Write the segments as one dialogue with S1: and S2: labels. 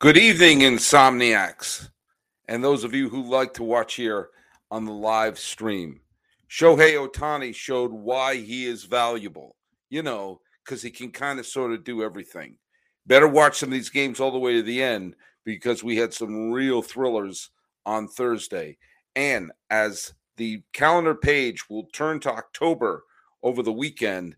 S1: Good evening, insomniacs, and those of you who like to watch here on the live stream. Shohei Ohtani showed why he is valuable, you know, because he can kind of sort of do everything. Better watch some of these games all the way to the end because we had some real thrillers on Thursday. And as the calendar page will turn to October over the weekend,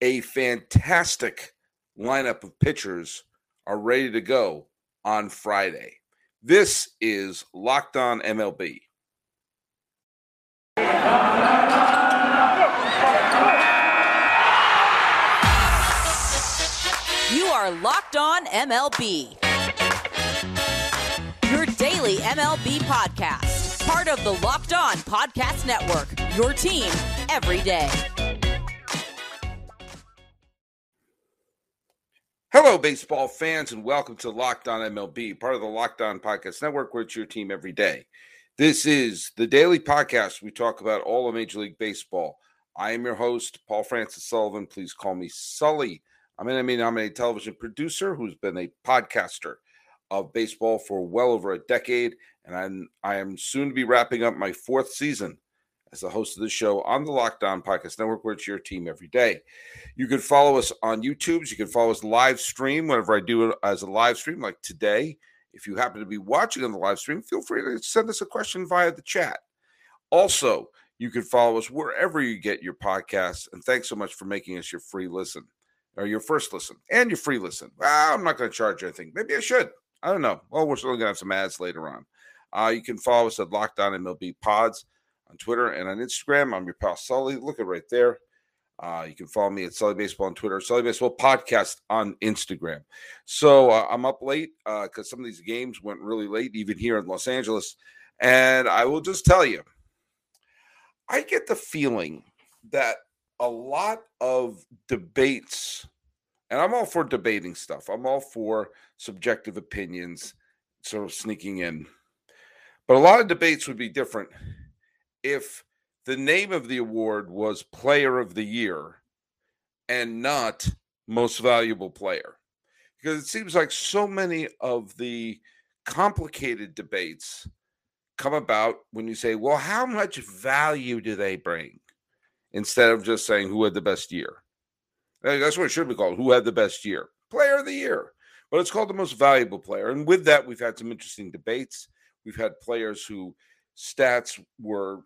S1: a fantastic lineup of pitchers are ready to go on Friday. This is Locked On MLB.
S2: You are Locked On MLB. Your daily MLB podcast. Part of the Locked On Podcast Network. Your team every day.
S1: Hello, baseball fans, and welcome to Locked On MLB, part of the Locked On Podcast Network, where it's your team every day. This is the daily podcast. We talk about all of Major League Baseball. I am your host, Paul Francis Sullivan. Please call me Sully. I'm an Emmy nominated television producer who's been a podcaster of baseball for well over a decade, and I'm, I am soon to be wrapping up my fourth season as the host of the show on the Locked On Podcast Network, where it's your team every day. You can follow us on YouTube. You can follow us live stream whenever I do it as a live stream, like today. If you happen to be watching on the live stream, feel free to send us a question via the chat. Also, you can follow us wherever you get your podcasts. And thanks so much for making us your free listen or your first listen and your free listen. Well, I'm not going to charge anything. Maybe I should. I don't know. Well, we're still going to have some ads later on. Uh, you can follow us at Locked On MLB Pods on Twitter and on Instagram. I'm your pal Sully. Look at right there. Uh, you can follow me at Sully Baseball on Twitter, Sully Baseball Podcast on Instagram. So uh, I'm up late because uh, some of these games went really late, even here in Los Angeles. And I will just tell you, I get the feeling that a lot of debates, and I'm all for debating stuff, I'm all for subjective opinions sort of sneaking in. But a lot of debates would be different if the name of the award was Player of the Year and not Most Valuable Player. Because it seems like so many of the complicated debates come about when you say, well, how much value do they bring? Instead of just saying who had the best year. That's what it should be called who had the best year? Player of the Year. But it's called the most valuable player. And with that, we've had some interesting debates. We've had players who stats were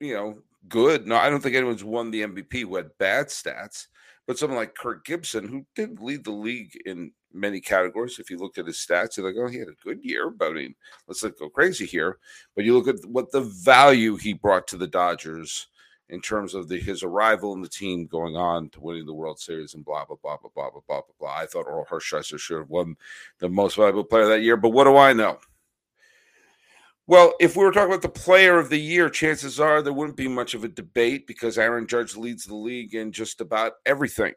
S1: you know, good. No, I don't think anyone's won the MVP who had bad stats, but someone like Kirk Gibson, who did lead the league in many categories. If you looked at his stats, you're like, oh, he had a good year, but I mean, let's not go crazy here. But you look at what the value he brought to the Dodgers in terms of the, his arrival in the team going on to winning the World Series and blah, blah, blah, blah, blah, blah, blah, blah. I thought Orel Hershiser should have won the most valuable player that year, but what do I know? Well, if we were talking about the player of the year, chances are there wouldn't be much of a debate because Aaron Judge leads the league in just about everything.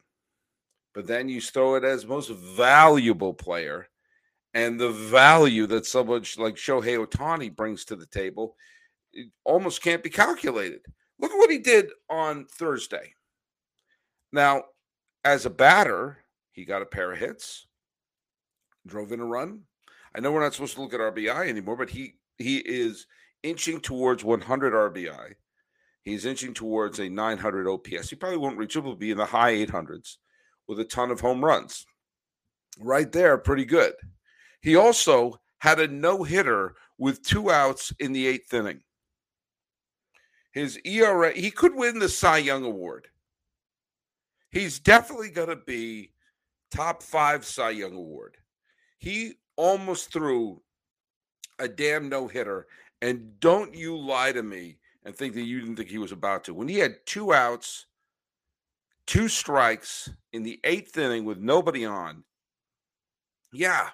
S1: But then you throw it as most valuable player, and the value that someone like Shohei Ohtani brings to the table almost can't be calculated. Look at what he did on Thursday. Now, as a batter, he got a pair of hits, drove in a run. I know we're not supposed to look at RBI anymore, but he he is inching towards 100 RBI. He's inching towards a 900 OPS. He probably won't reach it, will be in the high 800s with a ton of home runs. Right there, pretty good. He also had a no hitter with two outs in the eighth inning. His ERA, he could win the Cy Young Award. He's definitely going to be top five Cy Young Award. He almost threw a damn no hitter. And don't you lie to me and think that you didn't think he was about to. When he had two outs, two strikes in the eighth inning with nobody on, yeah,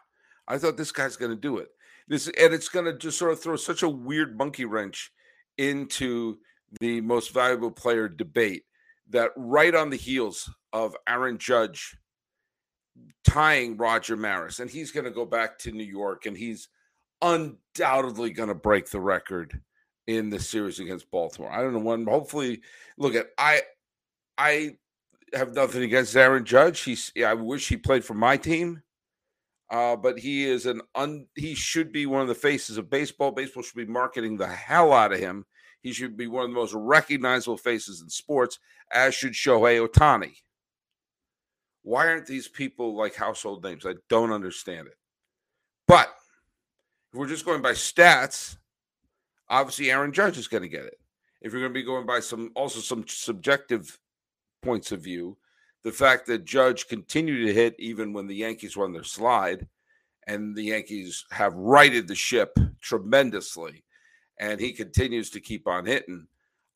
S1: I thought this guy's going to do it. This and it's going to just sort of throw such a weird monkey wrench into the most valuable player debate that right on the heels of Aaron Judge tying Roger Maris, and he's going to go back to New York, and he's undoubtedly going to break the record in the series against Baltimore. I don't know when. Hopefully, look at I. I have nothing against Aaron Judge. He's. I wish he played for my team. Uh, but he is an un, he should be one of the faces of baseball. Baseball should be marketing the hell out of him. He should be one of the most recognizable faces in sports, as should Shohei Ohtani. Why aren't these people like household names? I don't understand it. But if we're just going by stats, obviously Aaron Judge is going to get it. If you're going to be going by some also some subjective points of view, the fact that Judge continued to hit even when the Yankees were on their slide, and the Yankees have righted the ship tremendously, and he continues to keep on hitting.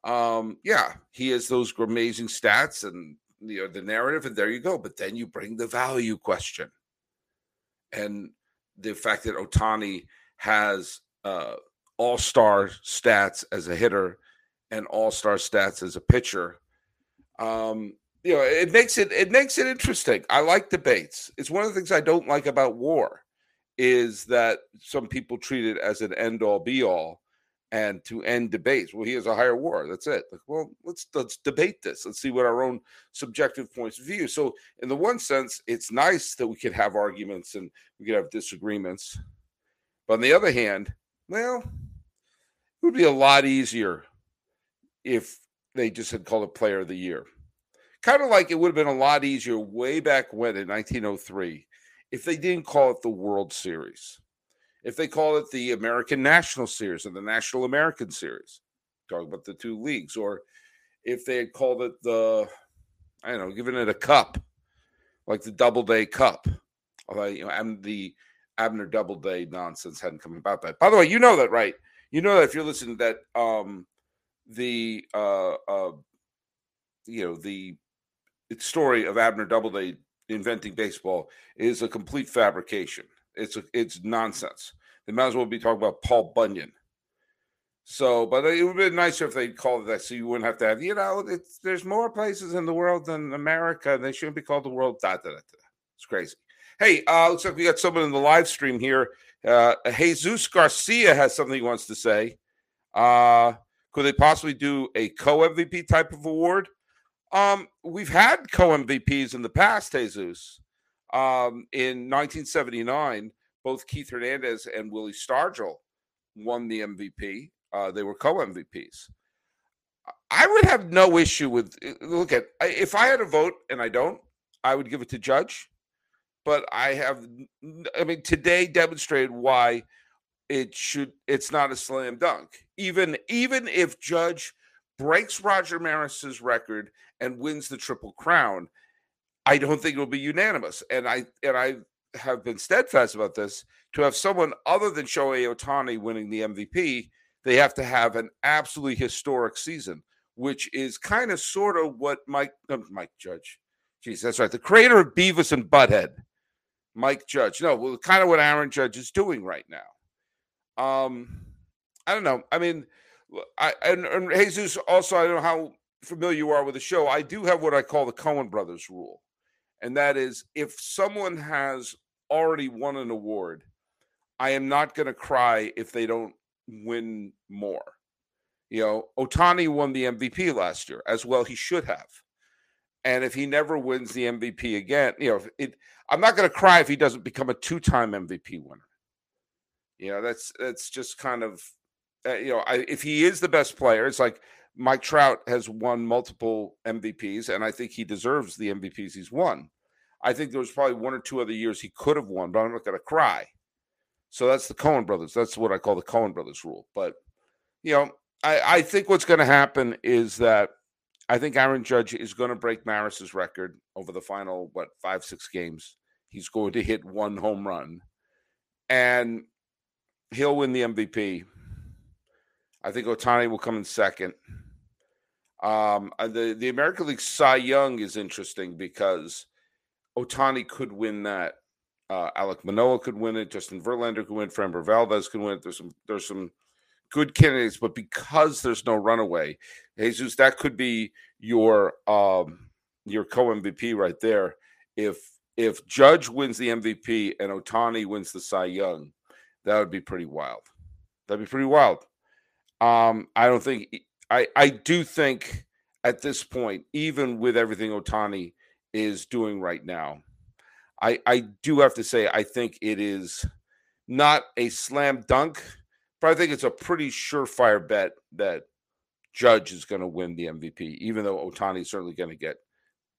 S1: Um, yeah, he has those amazing stats and you know the narrative, and there you go. But then you bring the value question, and the fact that Ohtani has uh, all-star stats as a hitter and all-star stats as a pitcher. Um, you know, it makes it it makes it interesting. I like debates. It's one of the things I don't like about war is that some people treat it as an end all be all and to end debates. Well, he has a higher war. That's it. Like, well, let's let's debate this. Let's see what our own subjective points of view. So, in the one sense, it's nice that we could have arguments and we could have disagreements. But on the other hand, well, it would be a lot easier if they just had called it Player of the Year kind of like it would have been a lot easier way back when in 1903 if they didn't call it the World Series, if they call it the American National Series or the National American Series, talking about the two leagues, or if they had called it the, I don't know, given it a cup, like the Doubleday Cup. Although, you know, and the Abner Doubleday nonsense hadn't come about that. By the way, you know that, right? You know that if you're listening, that um, the uh, uh, you know the story of Abner Doubleday inventing baseball is a complete fabrication. It's a, it's nonsense. They might as well be talking about Paul Bunyan. So, but it would be nicer if they called it that, so you wouldn't have to have, you know, there's more places in the world than America. They shouldn't be called the world. Da, da, da, da. It's crazy. Hey, uh, looks like we got someone in the live stream here. Uh, Jesus Garcia has something he wants to say. Uh, could they possibly do a co MVP type of award? Um, we've had co MVPs in the past, Jesus. Um, in 1979, both Keith Hernandez and Willie Stargell won the MVP. Uh, they were co MVPs. I would have no issue with look at if I had a vote and I don't, I would give it to Judge. But I have, I mean, today demonstrated why it should. It's not a slam dunk. Even even if Judge breaks Roger Maris's record and wins the triple crown, I don't think it'll be unanimous. And I and I have been steadfast about this. To have someone other than Shohei Ohtani winning the MVP, they have to have an absolutely historic season, which is kind of sort of what Mike uh, Mike Judge, geez, that's right, the creator of Beavis and Butthead, Mike Judge. No, well, kind of what Aaron Judge is doing right now. Um, I don't know. I mean, I and, and Jesus also I don't know how familiar you are with the show. I do have what I call the Coen Brothers rule, and that is if someone has already won an award, I am not going to cry if they don't win more. You know, Ohtani won the MVP last year, as well he should have. And if he never wins the MVP again, you know, it, I'm not going to cry if he doesn't become a two-time MVP winner. You know, that's that's just kind of uh, you know, I, if he is the best player, it's like Mike Trout has won multiple MVPs, and I think he deserves the MVPs he's won. I think there was probably one or two other years he could have won, but I'm not going to cry. So that's the Coen brothers. That's what I call the Coen brothers rule. But you know, I, I think what's going to happen is that I think Aaron Judge is going to break Maris's record over the final what five six games. He's going to hit one home run, and he'll win the MVP I think Ohtani will come in second. Um, uh, the the American League Cy Young is interesting because Ohtani could win that. Uh, Alek Manoah could win it. Justin Verlander could win. Framber Valdez could win it. There's some there's some good candidates, but because there's no runaway, Jesus, that could be your um your co MVP right there. If if Judge wins the MVP and Ohtani wins the Cy Young, that would be pretty wild. That'd be pretty wild. Um, I don't think I I do think at this point, even with everything Ohtani is doing right now, I I do have to say I think it is not a slam dunk, but I think it's a pretty surefire bet that Judge is going to win the MVP, even though Ohtani is certainly going to get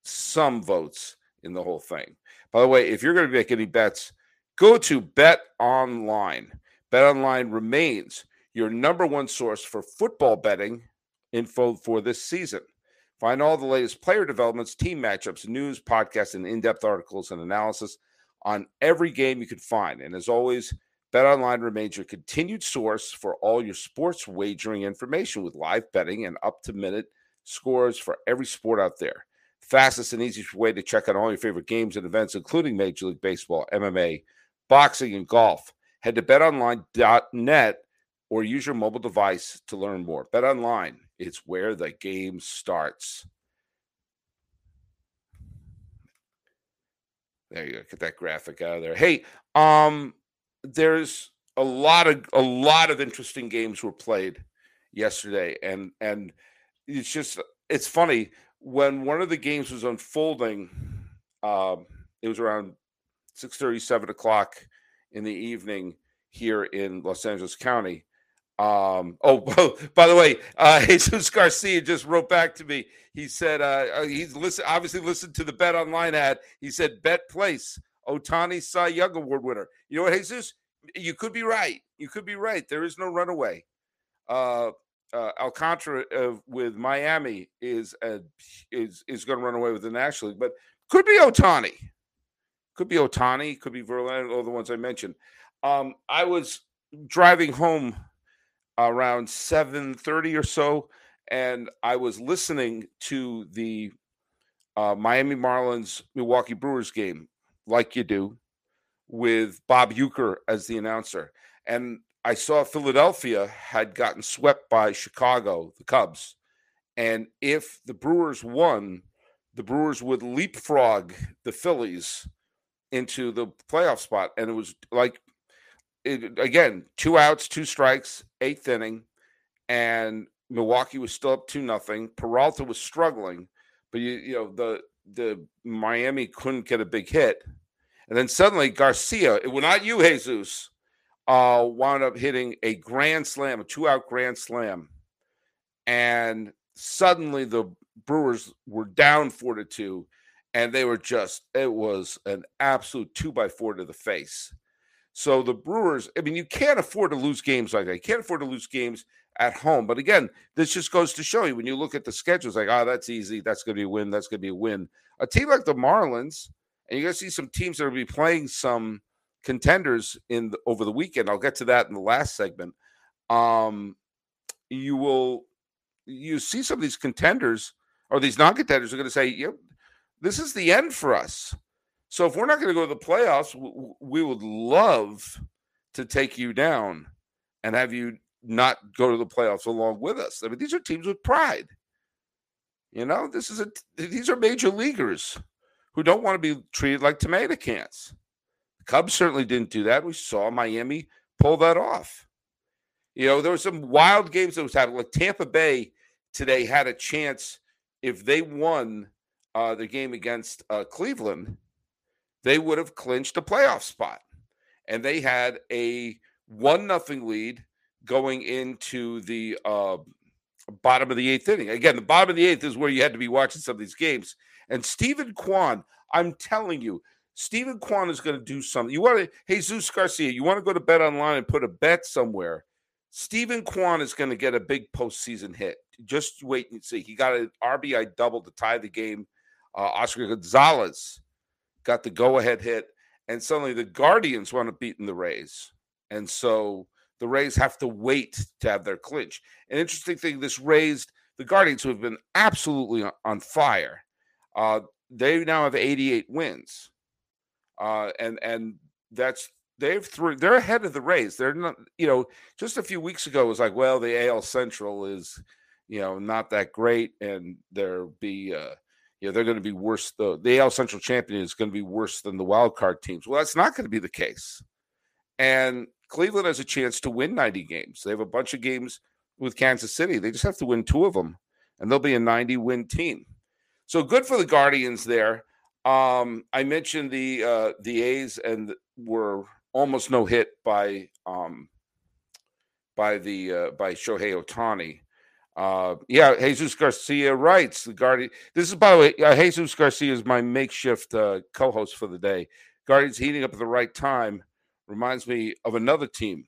S1: some votes in the whole thing. By the way, if you're going to make any bets, go to Bet Online. Bet Online remains your number one source for football betting info for this season. Find all the latest player developments, team matchups, news, podcasts, and in depth articles and analysis on every game you can find. And as always, BetOnline remains your continued source for all your sports wagering information with live betting and up to minute scores for every sport out there. Fastest and easiest way to check out all your favorite games and events, including Major League Baseball, MMA, boxing, and golf. Head to betonline.net or use your mobile device to learn more. BetOnline it's where the game starts. There you go. Get that graphic out of there. Hey, um, there's a lot of a lot of interesting games were played yesterday, and and it's just it's funny when one of the games was unfolding. Um, it was around six thirty, seven o'clock in the evening here in Los Angeles County, um, oh, by the way, uh, Jesus Garcia just wrote back to me. He said uh, uh, he's listen, obviously listened to the Bet Online ad. He said bet place Ohtani Cy Young Award winner. You know what, Jesus? You could be right. You could be right. There is no runaway. Uh, uh, Alcantara uh, with Miami is uh, is is going to run away with the National League, but could be Ohtani. Could be Ohtani. Could be Verlander. All the ones I mentioned. Um, I was driving home around 7:30 or so and I was listening to the uh, Miami Marlins Milwaukee Brewers game like you do with Bob Uecker as the announcer and I saw Philadelphia had gotten swept by Chicago the Cubs and if the Brewers won the Brewers would leapfrog the Phillies into the playoff spot and it was like it, again, two outs, two strikes, eighth inning, and Milwaukee was still up two nothing. Peralta was struggling, but you you know the the Miami couldn't get a big hit, and then suddenly Garcia, it was not you, Jesus, uh, wound up hitting a grand slam, a two out grand slam, and suddenly the Brewers were down four to two, and they were just it was an absolute two by four to the face. So the Brewers, I mean, you can't afford to lose games like that. You can't afford to lose games at home. But again, this just goes to show you when you look at the schedules, like, oh, that's easy. That's going to be a win. That's going to be a win. A team like the Marlins, and you're going to see some teams that will be playing some contenders in the, over the weekend. I'll get to that in the last segment. Um, you will you see some of these contenders or these non-contenders are going to say, "Yep, this is the end for us." So if we're not going to go to the playoffs, we would love to take you down and have you not go to the playoffs along with us. I mean, these are teams with pride. You know, this is a these are major leaguers who don't want to be treated like tomato cans. The Cubs certainly didn't do that. We saw Miami pull that off. You know, there were some wild games that was happening. Like Tampa Bay today had a chance if they won uh, the game against uh, Cleveland they would have clinched a playoff spot. And they had a one nothing lead going into the uh, bottom of the eighth inning. Again, the bottom of the eighth is where you had to be watching some of these games. And Steven Kwan, I'm telling you, Steven Kwan is going to do something. You want to, Zeus Garcia, you want to go to bet online and put a bet somewhere. Steven Kwan is going to get a big postseason hit. Just wait and see. He got an RBI double to tie the game. Uh, Oscar Gonzalez got the go ahead hit, and suddenly the Guardians want to beat in the Rays. And so the Rays have to wait to have their clinch. An interesting thing this raised the Guardians, who have been absolutely on fire, uh, they now have 88 wins. Uh, and and that's they've through they're ahead of the Rays. They're not, you know, just a few weeks ago it was like, well, the AL Central is, you know, not that great, and there'll be uh, you know they're going to be worse. The the AL Central champion is going to be worse than the wild card teams. Well, that's not going to be the case. And Cleveland has a chance to win 90 games. They have a bunch of games with Kansas City. They just have to win two of them, and they'll be a 90 win team. So good for the Guardians there. Um, I mentioned the uh, the A's and were almost no hit by um, by the uh, by Shohei Ohtani. Uh, yeah, Jesus Garcia writes the Guardian. This is by the way, uh, Jesus Garcia is my makeshift uh, co-host for the day. Guardians heating up at the right time reminds me of another team.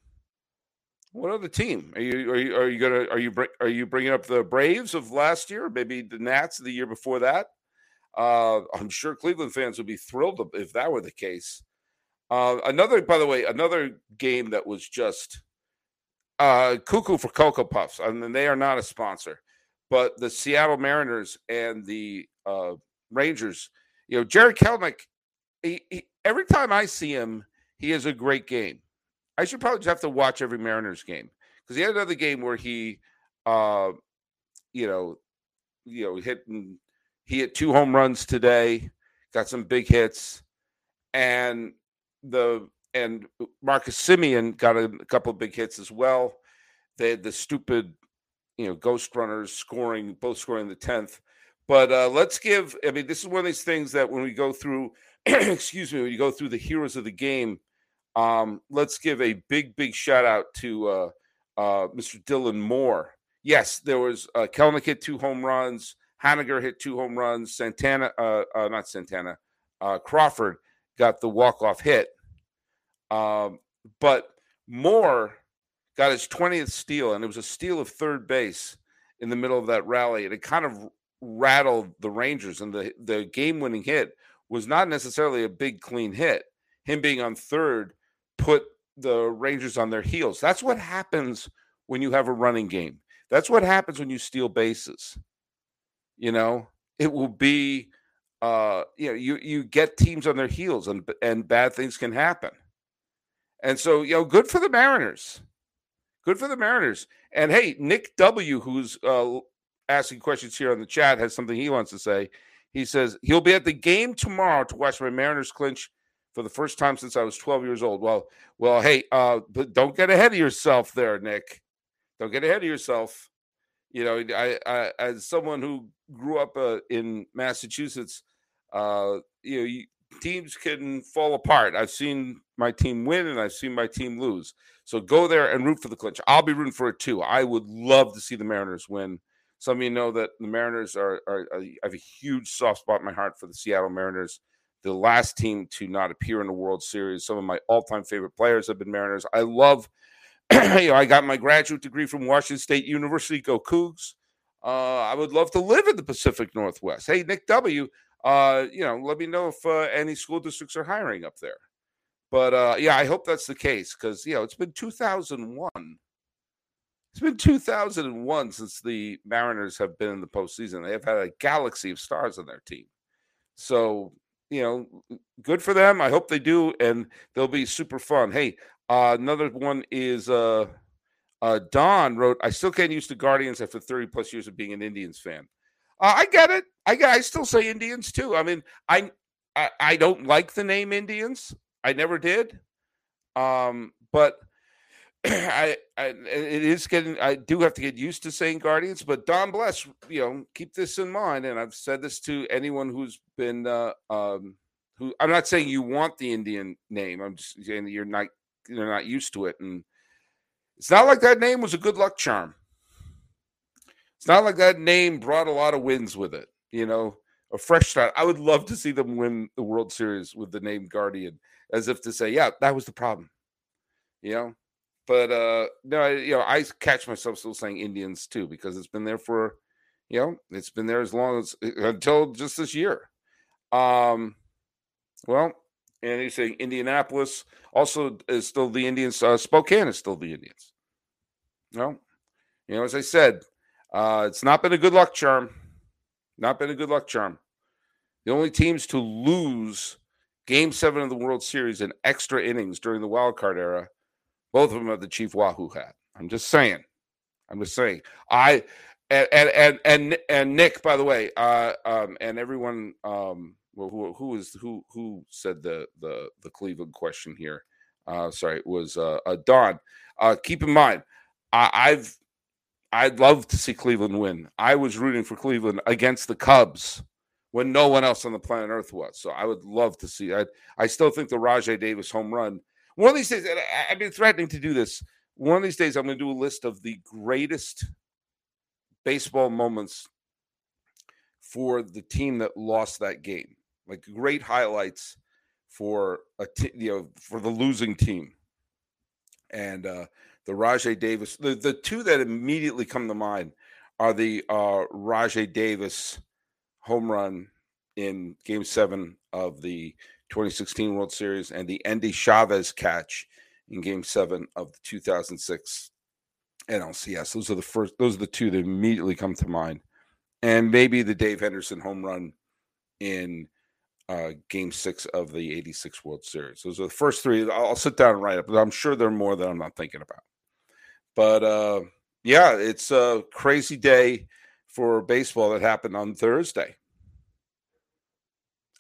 S1: What other team are you? Are you? Are you gonna? Are you? Are you bringing up the Braves of last year? Maybe the Nats of the year before that. Uh, I'm sure Cleveland fans would be thrilled if that were the case. Uh, another, by the way, another game that was just uh, cuckoo for Cocoa Puffs. I mean, they are not a sponsor, but the Seattle Mariners and the uh, Rangers. You know, Jarred Kelenic. He, he, every time I see him, he has a great game. I should probably just have to watch every Mariners game because he had another game where he, uh, you know, you know, hitting. He hit two home runs today, got some big hits, and the and Marcus Semien got a, a couple of big hits as well. They had the stupid, you know, ghost runners scoring, both scoring the tenth. But uh, let's give. I mean, this is one of these things that when we go through, excuse me, when you go through the heroes of the game, um, let's give a big, big shout out to uh, uh, Mr. Dylan Moore. Yes, there was uh, Kelenic hit two home runs. Haniger hit two home runs. Santana, uh, uh, not Santana, uh, Crawford got the walk off hit. Um, but Moore got his 20th steal, and it was a steal of third base in the middle of that rally. And it kind of rattled the Rangers, and the, the game winning hit was not necessarily a big, clean hit. Him being on third put the Rangers on their heels. That's what happens when you have a running game. That's what happens when you steal bases. You know, it will be uh you know you you get teams on their heels and and bad things can happen. And so, you know, good for the Mariners. Good for the Mariners. And hey, Nick W, who's uh, asking questions here on the chat, has something he wants to say. He says he'll be at the game tomorrow to watch my Mariners clinch for the first time since I was 12 years old. Well, well, hey, uh, but don't get ahead of yourself there, Nick. Don't get ahead of yourself. You know, I, I as someone who grew up uh, in Massachusetts, uh, you know, you, teams can fall apart. I've seen my team win and I've seen my team lose. So go there and root for the clinch. I'll be rooting for it too. I would love to see the Mariners win. Some of you know that the Mariners are, are, are I have a huge soft spot in my heart for the Seattle Mariners, the last team to not appear in the World Series. Some of my all-time favorite players have been Mariners. I love, you know, I got my graduate degree from Washington State University. Go Cougs. Uh, I would love to live in the Pacific Northwest. Hey, Nick W uh, you know, let me know if uh, any school districts are hiring up there. But uh, yeah, I hope that's the case because you know it's been 2001. It's been 2001 since the Mariners have been in the postseason. They have had a galaxy of stars on their team. So you know, good for them. I hope they do, and they'll be super fun. Hey, uh, another one is uh, uh, Don wrote, "I still can't use the Guardians after 30 plus years of being an Indians fan." Uh, I get it. I get. I still say Indians too. I mean, I, I I don't like the name Indians. I never did. Um, but I, I it is getting. I do have to get used to saying Guardians. But Don Bless, you know, keep this in mind. And I've said this to anyone who's been. Uh, um, who I'm not saying you want the Indian name. I'm just saying you're not. You're not used to it, and it's not like that name was a good luck charm. It's not like that name brought a lot of wins with it. You know, a fresh start. I would love to see them win the World Series with the name Guardian, as if to say, "Yeah, that was the problem." You know, but uh no, you know, I catch myself still saying Indians too because it's been there for, you know, it's been there as long as until just this year. Um, well, and he's saying Indianapolis also is still the Indians. Uh, Spokane is still the Indians. No, you know, as I said, uh, it's not been a good luck charm. Not been a good luck charm. The only teams to lose game seven of the World Series in extra innings during the wild card era, both of them have the Chief Wahoo hat. I'm just saying. I'm just saying. I and and and and Nick, by the way, uh, um, and everyone, um, well, who who is who who said the the the Cleveland question here? Uh, sorry, it was uh, uh Don. Uh, keep in mind, I, I've I'd love to see Cleveland win. I was rooting for Cleveland against the Cubs when no one else on the planet Earth was. So I would love to see. I I still think the Rajai Davis home run. One of these days, I, I've been threatening to do this. One of these days, I'm going to do a list of the greatest baseball moments for the team that lost that game, like great highlights for a t- you know for the losing team. And uh, the Rajai Davis, the, the two that immediately come to mind are the uh, Rajai Davis home run in Game Seven of the 2016 World Series and the Endy Chavez catch in Game Seven of the 2006 NLCS. Those are the first. Those are the two that immediately come to mind, and maybe the Dave Henderson home run in uh, Game Six of the '86 World Series. Those are the first three. I'll, I'll sit down and write up, but I'm sure there are more that I'm not thinking about. But uh, yeah, it's a crazy day for baseball that happened on Thursday.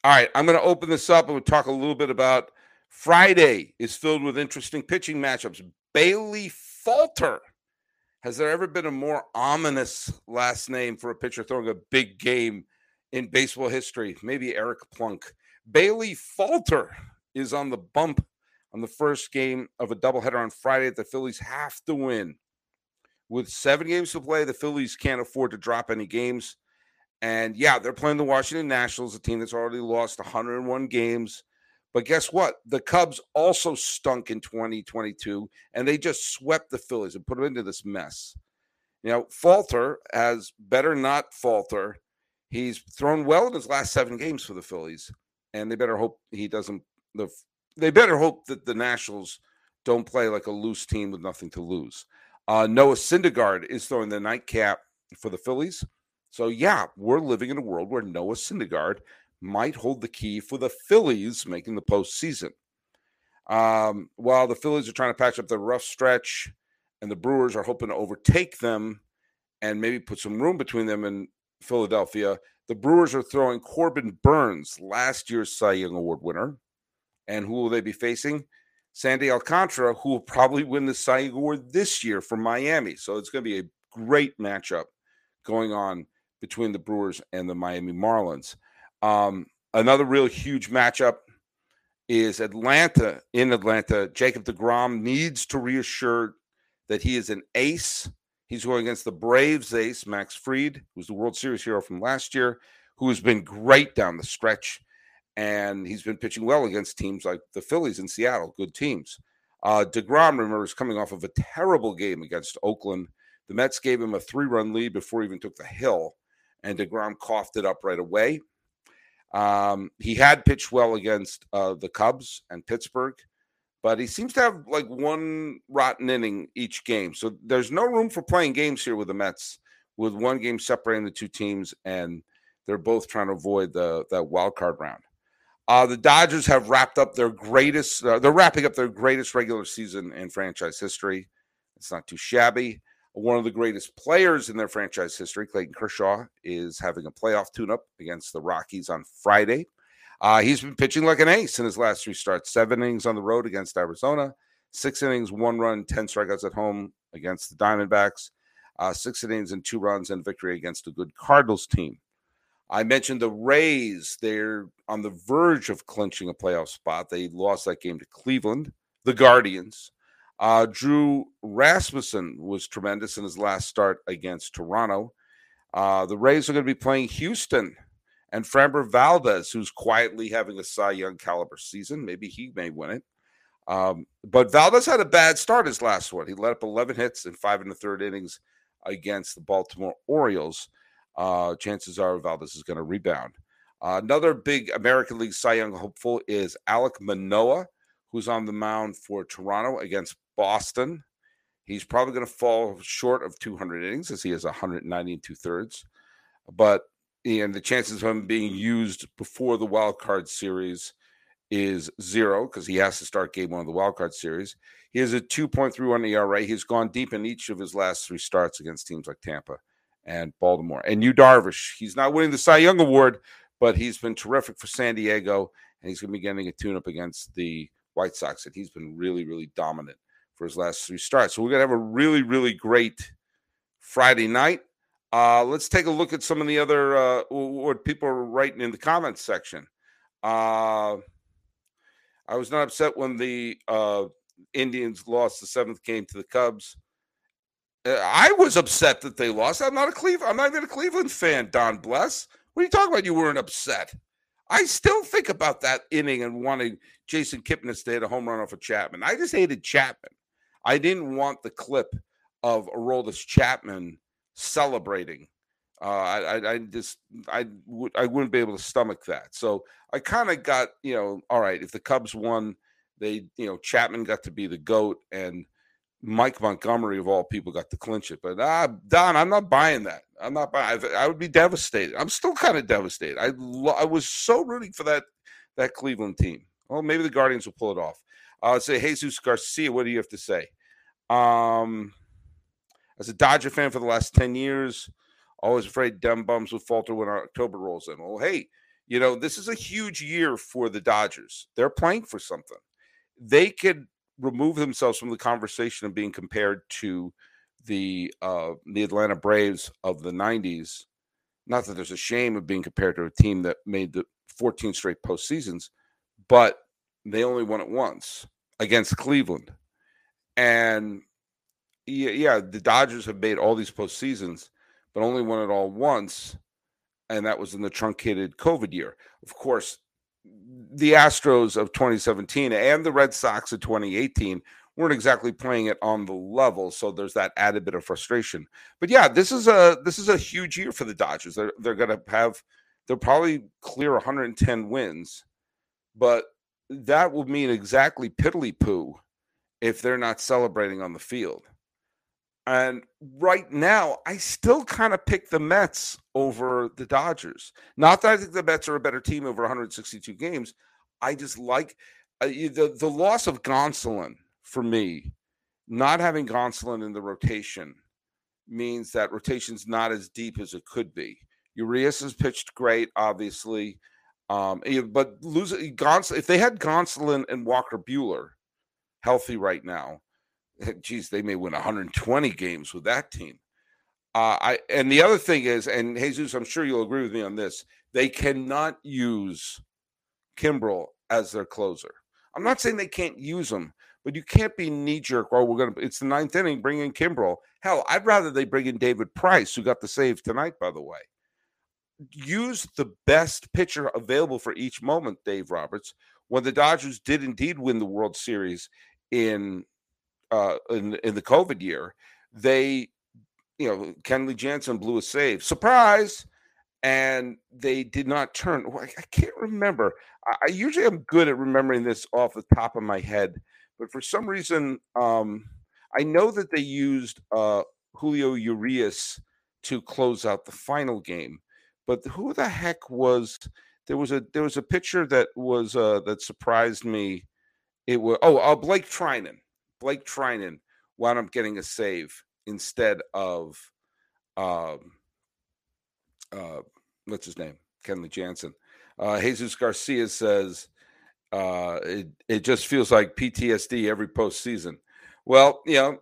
S1: All right, I'm going to open this up and we'll talk a little bit about Friday is filled with interesting pitching matchups. Bailey Falter. Has there ever been a more ominous last name for a pitcher throwing a big game in baseball history? Maybe Eric Plunk. Bailey Falter is on the bump on the first game of a doubleheader on Friday that the Phillies have to win. With seven games to play, the Phillies can't afford to drop any games. And yeah, they're playing the Washington Nationals, a team that's already lost 101 games. But guess what? The Cubs also stunk in 2022, and they just swept the Phillies and put them into this mess. Know, Falter has better not falter. He's thrown well in his last seven games for the Phillies, and they better hope he doesn't. The they better hope that the Nationals don't play like a loose team with nothing to lose. Uh, Noah Syndergaard is throwing the nightcap for the Phillies. So, yeah, we're living in a world where Noah Syndergaard might hold the key for the Phillies making the postseason. Um, while the Phillies are trying to patch up the rough stretch and the Brewers are hoping to overtake them and maybe put some room between them and Philadelphia, the Brewers are throwing Corbin Burnes, last year's Cy Young Award winner. And who will they be facing? Sandy Alcantara, who will probably win the Cy Young Award this year from Miami. So it's going to be a great matchup going on between the Brewers and the Miami Marlins. Um, another real huge matchup is Atlanta in Atlanta. Jacob DeGrom needs to reassure that he is an ace. He's going against the Braves ace, Max Fried, who's the World Series hero from last year, who has been great down the stretch. And he's been pitching well against teams like the Phillies in Seattle, good teams. Uh, DeGrom, remember, is coming off of a terrible game against Oakland. The Mets gave him a three run lead before he even took the hill and DeGrom coughed it up right away. Um, he had pitched well against uh, the Cubs and Pittsburgh, but he seems to have like one rotten inning each game. So there's no room for playing games here with the Mets, with one game separating the two teams, and they're both trying to avoid the that wild card round. Uh, the Dodgers have wrapped up their greatest. Uh, they're wrapping up their greatest regular season in franchise history. It's not too shabby one of the greatest players in their franchise history, Clayton Kershaw, is having a playoff tune-up against the Rockies on Friday. Uh, he's been pitching like an ace in his last three starts: seven innings on the road against Arizona, six innings, one run, ten strikeouts at home against the Diamondbacks, uh, six innings and two runs and victory against a good Cardinals team. I mentioned the Rays; they're on the verge of clinching a playoff spot. They lost that game to Cleveland. The Guardians uh, Drew Rasmussen was tremendous in his last start against Toronto. Uh, the Rays are going to be playing Houston and Framber Valdez, who's quietly having a Cy Young caliber season. Maybe he may win it. Um, but Valdez had a bad start his last one. He let up 11 hits in five and a third innings against the Baltimore Orioles. Uh, chances are Valdez is going to rebound. Uh, another big American League Cy Young hopeful is Alek Manoah, who's on the mound for Toronto against Boston. He's probably going to fall short of 200 innings as he has 190 and two thirds. But and the chances of him being used before the wild card series is zero because he has to start game one of the wild card series. He has a 2.31 ERA. He's gone deep in each of his last three starts against teams like Tampa and Baltimore. And Yu Darvish, he's not winning the Cy Young Award, but he's been terrific for San Diego, and he's going to be getting a tune-up against the White Sox. And he's been really, really dominant for his last three starts. So we're going to have a really, really great Friday night. Uh, let's take a look at some of the other uh, what people are writing in the comments section. Uh, I was not upset when the uh, Indians lost the seventh game to the Cubs. Uh, I was upset that they lost. I'm not a Cleveland. I'm not even a Cleveland fan. Don Bless. What are you talking about? You weren't upset. I still think about that inning and wanting Jason Kipnis to hit a home run off of Chapman. I just hated Chapman. I didn't want the clip of Aroldis Chapman celebrating. Uh, I, I, just I would I wouldn't be able to stomach that. So I kind of got you know all right if the Cubs won, they you know Chapman got to be the goat and Mike Montgomery of all people got to clinch it. But ah, Don, I'm not buying that. I'm not buying. I, I would be devastated. I'm still kind of devastated. I lo- I was so rooting for that that Cleveland team. Well, maybe the Guardians will pull it off. Would say Jesus Garcia. What do you have to say? Um, as a Dodger fan for the last ten years, always afraid dumb bums would falter when October rolls in. Well, hey, you know this is a huge year for the Dodgers. They're playing for something. They could remove themselves from the conversation of being compared to the uh, the Atlanta Braves of the '90s. Not that there's a shame of being compared to a team that made the 14 straight postseasons, but they only won it once against Cleveland. And yeah, the Dodgers have made all these postseasons, but only won it all once, and that was in the truncated COVID year. Of course, the Astros of 2017 and the Red Sox of 2018 weren't exactly playing it on the level, so there's that added bit of frustration. But yeah, this is a this is a huge year for the Dodgers. They're they're to have they'll probably clear 110 wins, but that will mean exactly piddly poo if they're not celebrating on the field. And right now, I still kind of pick the Mets over the Dodgers. Not that I think the Mets are a better team over 162 games. I just like uh, the the loss of Gonsolin for me. Not having Gonsolin in the rotation means that rotation's not as deep as it could be. Urias has pitched great, obviously, um, but losing Gonsolin, if they had Gonsolin and Walker Buehler healthy right now, geez, they may win 120 games with that team. Uh, I and the other thing is, and Jesus, I'm sure you'll agree with me on this. They cannot use Kimbrel as their closer. I'm not saying they can't use him, but you can't be knee jerk. Oh, we're gonna. It's the ninth inning. Bring in Kimbrel. Hell, I'd rather they bring in David Price, who got the save tonight, by the way. Use the best pitcher available for each moment, Dave Roberts. When the Dodgers did indeed win the World Series in uh, in in the COVID year, they, you know, Kenley Jansen blew a save, surprise, and they did not turn. I can't remember. I, usually am good at remembering this off the top of my head, but for some reason, um, I know that they used uh, Julio Urias to close out the final game. But who the heck was there was a there was a picture that was uh, that surprised me. It was oh uh, Blake Treinen. Blake Treinen wound up getting a save instead of um, uh, what's his name? Kenley Jansen. Uh, Jesus Garcia says uh, it, it just feels like PTSD every postseason. Well, you know,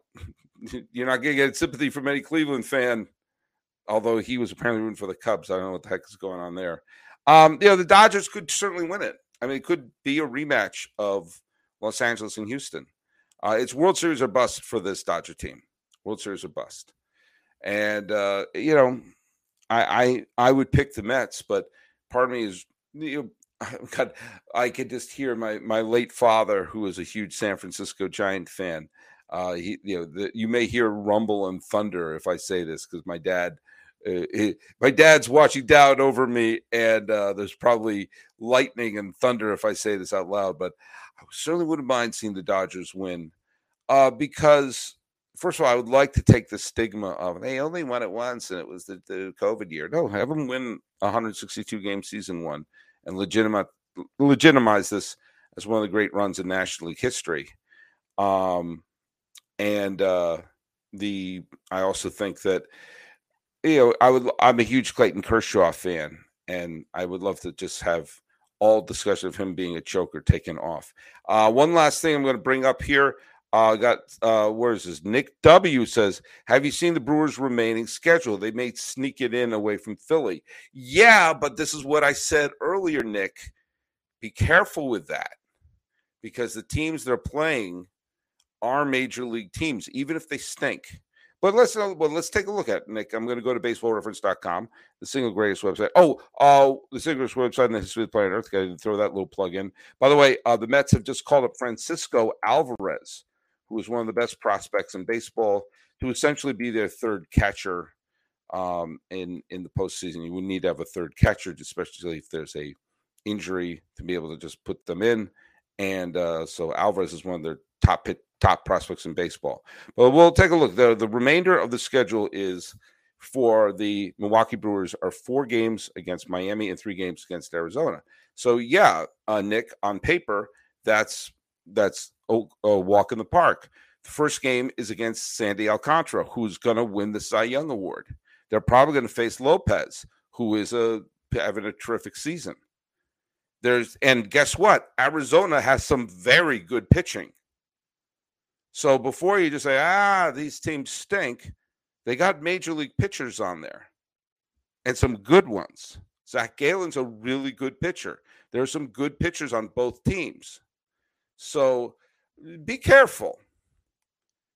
S1: you're not going to get sympathy from any Cleveland fan, although he was apparently rooting for the Cubs. I don't know what the heck is going on there. Um, you know, the Dodgers could certainly win it. I mean, it could be a rematch of Los Angeles and Houston. Uh, it's World Series or bust for this Dodger team. World Series or bust. And uh, you know, I, I I would pick the Mets, but part of me is you know, God, I could just hear my my late father, who was a huge San Francisco Giant fan. Uh, he, you know, the, you may hear rumble and thunder if I say this because my dad, uh, he, my dad's watching down over me, and uh, there's probably lightning and thunder if I say this out loud. But I certainly wouldn't mind seeing the Dodgers win uh, because, first of all, I would like to take the stigma of they only won it once and it was the, the COVID year. No, have them win 162 game season one and legitimize legitimize this as one of the great runs in National League history. Um, and uh, the I also think that you know I would I'm a huge Clayton Kershaw fan, and I would love to just have all discussion of him being a choker taken off. Uh, one last thing I'm going to bring up here. Uh, got uh, where is this? Nick W says, "Have you seen the Brewers' remaining schedule? They may sneak it in away from Philly." Yeah, but this is what I said earlier, Nick. Be careful with that because the teams they're playing are major league teams, even if they stink. But let's uh, well, let's take a look at it, Nick. I'm going to go to baseballreference.com, the single greatest website. Oh, uh, the single greatest website in the history of the planet Earth. Got to throw that little plug in. By the way, uh, the Mets have just called up Francisco Alvarez, who is one of the best prospects in baseball, to essentially be their third catcher um, in in the postseason. You would need to have a third catcher, especially if there's a injury, to be able to just put them in. And uh, so Alvarez is one of their top pit, top prospects in baseball. But we'll take a look. The the remainder of the schedule is for the Milwaukee Brewers are four games against Miami and three games against Arizona. So yeah, uh, Nick, on paper, that's that's a, a, walk in the park. The first game is against Sandy Alcantara, who's going to win the Cy Young Award. They're probably going to face Lopez, who is a having a terrific season. There's and guess what? Arizona has some very good pitching. So before you just say, ah, these teams stink, they got major league pitchers on there and some good ones. Zac Gallen's a really good pitcher. There are some good pitchers on both teams. So be careful.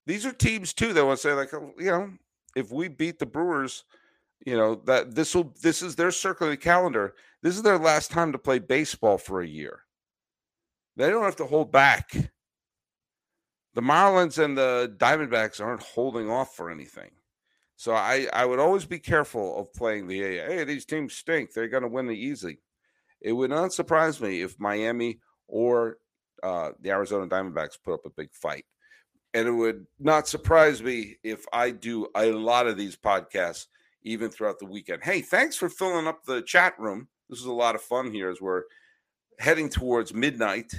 S1: These are teams too that want to say, like, you know, if we beat the Brewers, you know, that this will this is their circular calendar. This is their last time to play baseball for a year. They don't have to hold back the Marlins and the Diamondbacks aren't holding off for anything. So I, I would always be careful of playing the hey, these teams stink. They're going to win the easy. It would not surprise me if Miami or uh, the Arizona Diamondbacks put up a big fight. And it would not surprise me if I do a lot of these podcasts even throughout the weekend. Hey, thanks for filling up the chat room. This is a lot of fun here as we're heading towards midnight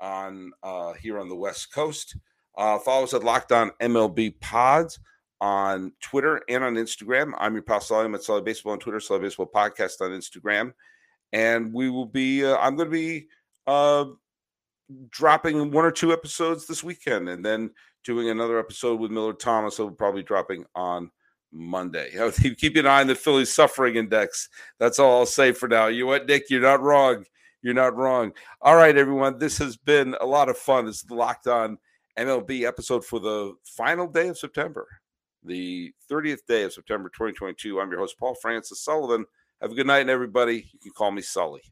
S1: on uh, here on the West Coast. Uh, follow us at Locked On MLB Pods on Twitter and on Instagram. I'm your pal Sully. I'm at Sully Baseball on Twitter, Sully Baseball Podcast on Instagram. And we will be, uh, I'm going to be uh, dropping one or two episodes this weekend and then doing another episode with Miller Thomas. So we'll probably dropping on Monday. Keep an eye on the Phillies suffering index. That's all I'll say for now. You what, Nick? You're not wrong. You're not wrong. All right, everyone. This has been a lot of fun. This is the Locked On MLB episode for the final day of September, the 30th day of September 2022. I'm your host, Paul Francis Sullivan. Have a good night, everybody. You can call me Sully.